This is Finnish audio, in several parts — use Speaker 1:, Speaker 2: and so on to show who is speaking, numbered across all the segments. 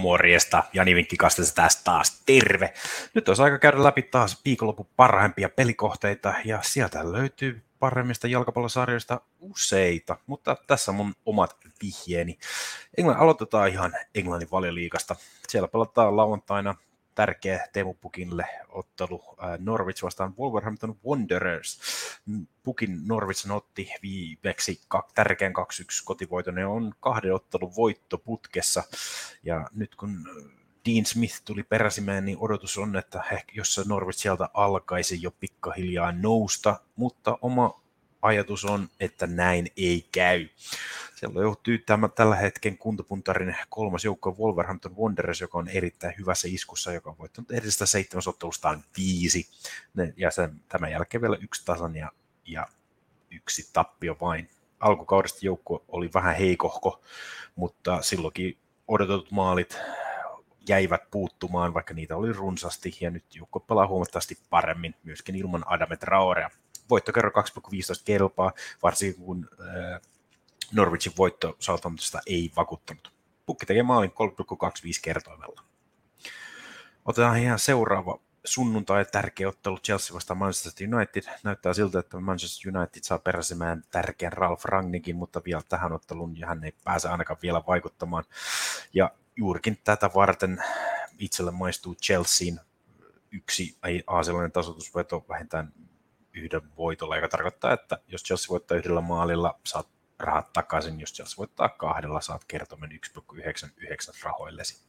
Speaker 1: Morjesta, Jani Kastessa tästä taas, terve! Nyt olisi aika käydä läpi taas viikonlopun parhaimpia pelikohteita, ja sieltä löytyy paremmista jalkapallosarjoista useita, mutta tässä on mun omat vihjeeni. Englann, aloitetaan ihan Englannin valioliikasta. Siellä pelataan lauantaina tärkeä Teemu Pukille ottelu Norwich vastaan Wolverhampton Wanderers. Pukin Norwich otti viimeksi tärkeän 2-1 kotivoiton ja on kahden ottelun voitto putkessa. Ja nyt kun Dean Smith tuli peräsimään, niin odotus on, että ehkä jos Norwich sieltä alkaisi jo pikkahiljaa nousta, mutta oma ajatus on, että näin ei käy. Siellä joutuu tämä, tällä hetken kuntopuntarin kolmas joukko Wolverhampton Wanderers, joka on erittäin hyvässä iskussa, joka on voittanut edestä seitsemäs ottelustaan viisi. Ja sen, tämän jälkeen vielä yksi tasan ja, ja yksi tappio vain. Alkukaudesta joukko oli vähän heikohko, mutta silloinkin odotetut maalit jäivät puuttumaan, vaikka niitä oli runsasti, ja nyt joukko pelaa huomattavasti paremmin, myöskin ilman Adame Traorea. Voittokerro 2,15 kelpaa, varsinkin kun äh, Norwichin voitto Southamptonista ei vakuuttanut. Pukki tekee maalin 3,25 kertoimella. Otetaan ihan seuraava sunnuntai tärkeä ottelu Chelsea vastaan Manchester United. Näyttää siltä, että Manchester United saa peräsemään tärkeän Ralf Rangnikin, mutta vielä tähän otteluun hän ei pääse ainakaan vielä vaikuttamaan. Ja juurikin tätä varten itselle maistuu Chelsean yksi aasialainen tasoitusveto vähintään yhden voitolla, joka tarkoittaa, että jos Chelsea voittaa yhdellä maalilla, saat rahat takaisin, jos Chelsea voittaa kahdella, saat kertomen 1,99 rahoillesi.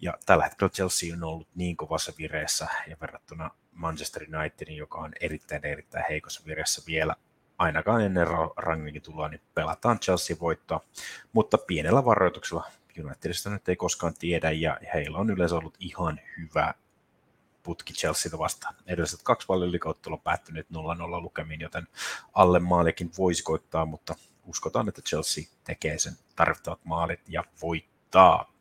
Speaker 1: Ja tällä hetkellä Chelsea on ollut niin kovassa vireessä ja verrattuna Manchester Unitedin, joka on erittäin erittäin heikossa vireessä vielä ainakaan ennen Rangnikin tuloa, niin pelataan Chelsea voittoa, mutta pienellä varoituksella Unitedista nyt ei koskaan tiedä, ja heillä on yleensä ollut ihan hyvä putki Chelseatä vastaan. Edelliset kaksi valioliikauttelua on päättyneet 0-0 lukemiin, joten alle maalikin voisi koittaa, mutta uskotaan, että Chelsea tekee sen tarvittavat maalit ja voittaa.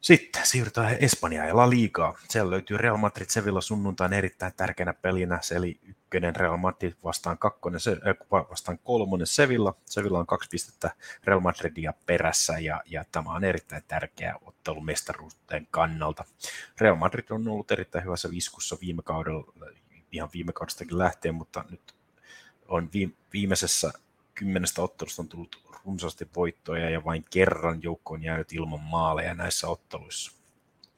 Speaker 1: Sitten siirrytään Espanjaan ja La Ligaa. Siellä löytyy Real Madrid Sevilla sunnuntain erittäin tärkeänä pelinä. Se eli ykkönen Real Madrid vastaan, kakkonen, äh, vastaan kolmonen Sevilla. Sevilla on kaksi pistettä Real Madridia perässä ja, ja tämä on erittäin tärkeä ottelu mestaruuden kannalta. Real Madrid on ollut erittäin hyvässä viskussa viime kaudella, ihan viime kaudestakin lähtien, mutta nyt on viimeisessä kymmenestä ottelusta on tullut runsaasti voittoja ja vain kerran joukko on jäänyt ilman maaleja näissä otteluissa.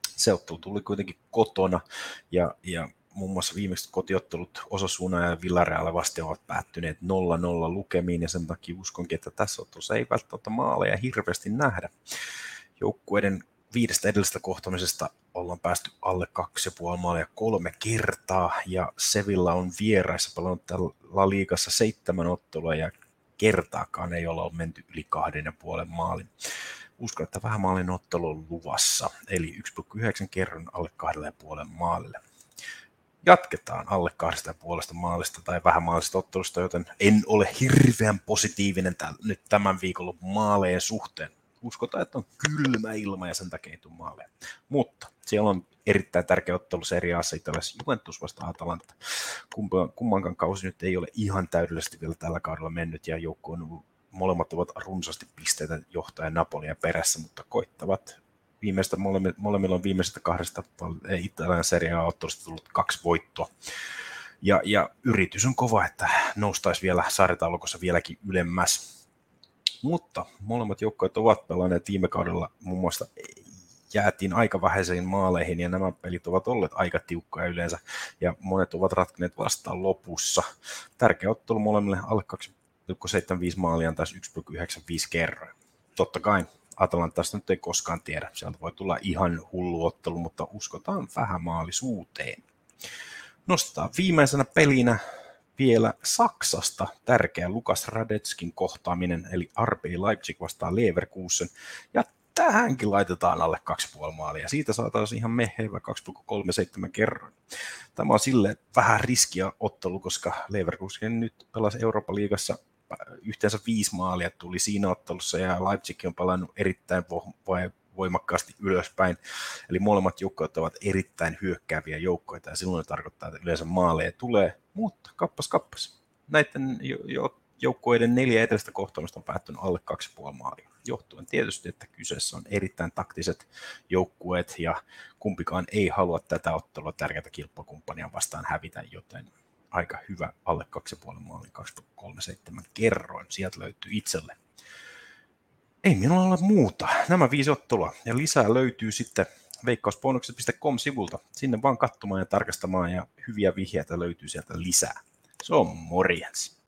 Speaker 1: Se ottelu tuli kuitenkin kotona ja, ja muun muassa viimeiset kotiottelut Osasuna ja Villarreal vasti ovat päättyneet 0-0 lukemiin ja sen takia uskonkin, että tässä ottelussa ei välttämättä maaleja hirveästi nähdä. Joukkueiden viidestä edellisestä kohtamisesta ollaan päästy alle kaksi ja puoli maalia kolme kertaa ja Sevilla on vieraissa pelannut tällä liigassa seitsemän ottelua ja kertaakaan ei olla menty yli kahden ja puolen maalin. Uskon, että vähän maalin ottelu on luvassa, eli 1,9 kerran alle kahdella ja puolen maalille. Jatketaan alle kahdesta ja puolesta maalista tai vähän maalista ottelusta, joten en ole hirveän positiivinen tämän, nyt tämän viikolla maaleen suhteen uskotaan, että on kylmä ilma ja sen takia ei tule maaleja. Mutta siellä on erittäin tärkeä ottelu Serie A Italiassa Juventus vasta Atalanta. Kummankaan kausi nyt ei ole ihan täydellisesti vielä tällä kaudella mennyt ja joukko on molemmat ovat runsaasti pisteitä johtajan Napolia perässä, mutta koittavat viimeistä, molemmilla on viimeisestä kahdesta Italian Serie A-ottelusta tullut kaksi voittoa. Ja, ja yritys on kova, että noustaisi vielä sarjataulukossa vieläkin ylemmäs mutta molemmat joukkueet ovat pelanneet viime kaudella muun muassa jäätiin aika vähäisiin maaleihin ja nämä pelit ovat olleet aika tiukkoja yleensä ja monet ovat ratkineet vastaan lopussa. Tärkeä ottelu molemmille alle 2,75 maalia taas 1,95 kerroin. Totta kai Atalantasta nyt ei koskaan tiedä. Sieltä voi tulla ihan hullu ottelu, mutta uskotaan vähän maalisuuteen. Nostetaan viimeisenä pelinä vielä Saksasta tärkeä Lukas Radetskin kohtaaminen, eli RB Leipzig vastaa Leverkusen, ja tähänkin laitetaan alle 2,5 maalia. Siitä saataisiin ihan mehevä 2,37 kerran. Tämä on sille vähän riskiä ottelu, koska Leverkusen nyt pelasi Euroopan liigassa yhteensä viisi maalia tuli siinä ottelussa ja Leipzig on pelannut erittäin voimakkaasti ylöspäin. Eli molemmat joukkueet ovat erittäin hyökkääviä joukkoja ja silloin tarkoittaa, että yleensä maaleja tulee, mutta kappas kappas. Näiden jo, jo, joukkueiden neljä edellistä kohtaamista on päättynyt alle 2,5 maalia. Johtuen tietysti, että kyseessä on erittäin taktiset joukkueet ja kumpikaan ei halua tätä ottelua tärkeää kilpakumppania vastaan hävitä, joten aika hyvä alle 2,5 maali, 2,37 kerroin. Sieltä löytyy itselle. Ei minulla ole muuta. Nämä viisi ottelua. Ja lisää löytyy sitten veikkausbonukset.com-sivulta. Sinne vaan katsomaan ja tarkastamaan ja hyviä vihjeitä löytyy sieltä lisää. Se on morjens.